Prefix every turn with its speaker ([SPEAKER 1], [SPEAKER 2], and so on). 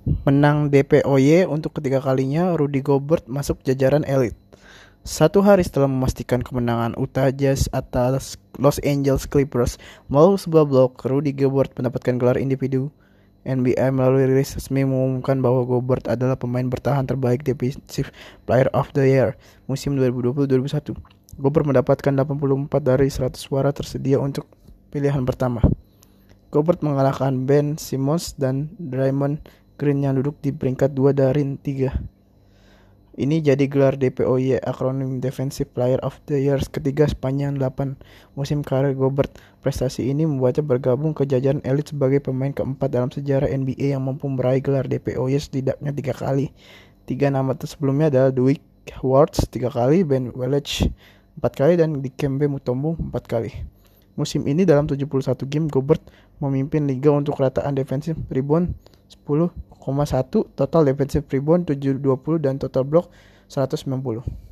[SPEAKER 1] Menang DPOY untuk ketiga kalinya, Rudy Gobert masuk jajaran elit. Satu hari setelah memastikan kemenangan Utah Jazz atas Los Angeles Clippers melalui sebuah blok, Rudy Gobert mendapatkan gelar individu. NBA melalui rilis resmi mengumumkan bahwa Gobert adalah pemain bertahan terbaik Defensive Player of the Year musim 2020-2021. Gobert mendapatkan 84 dari 100 suara tersedia untuk pilihan pertama. Gobert mengalahkan Ben Simmons dan Draymond Green yang duduk di peringkat 2 dari 3. Ini jadi gelar DPOY akronim Defensive Player of the Year ketiga sepanjang 8 musim karir Gobert. Prestasi ini membuatnya bergabung ke jajaran elit sebagai pemain keempat dalam sejarah NBA yang mampu meraih gelar DPOY setidaknya tiga kali. Tiga nama sebelumnya adalah Dwight Howard tiga kali, Ben Wallace empat kali, dan Dikembe Mutombo empat kali. Musim ini dalam 71 game Gobert memimpin liga untuk rataan defensive rebound 10 total defensive rebound 720 dan total block 190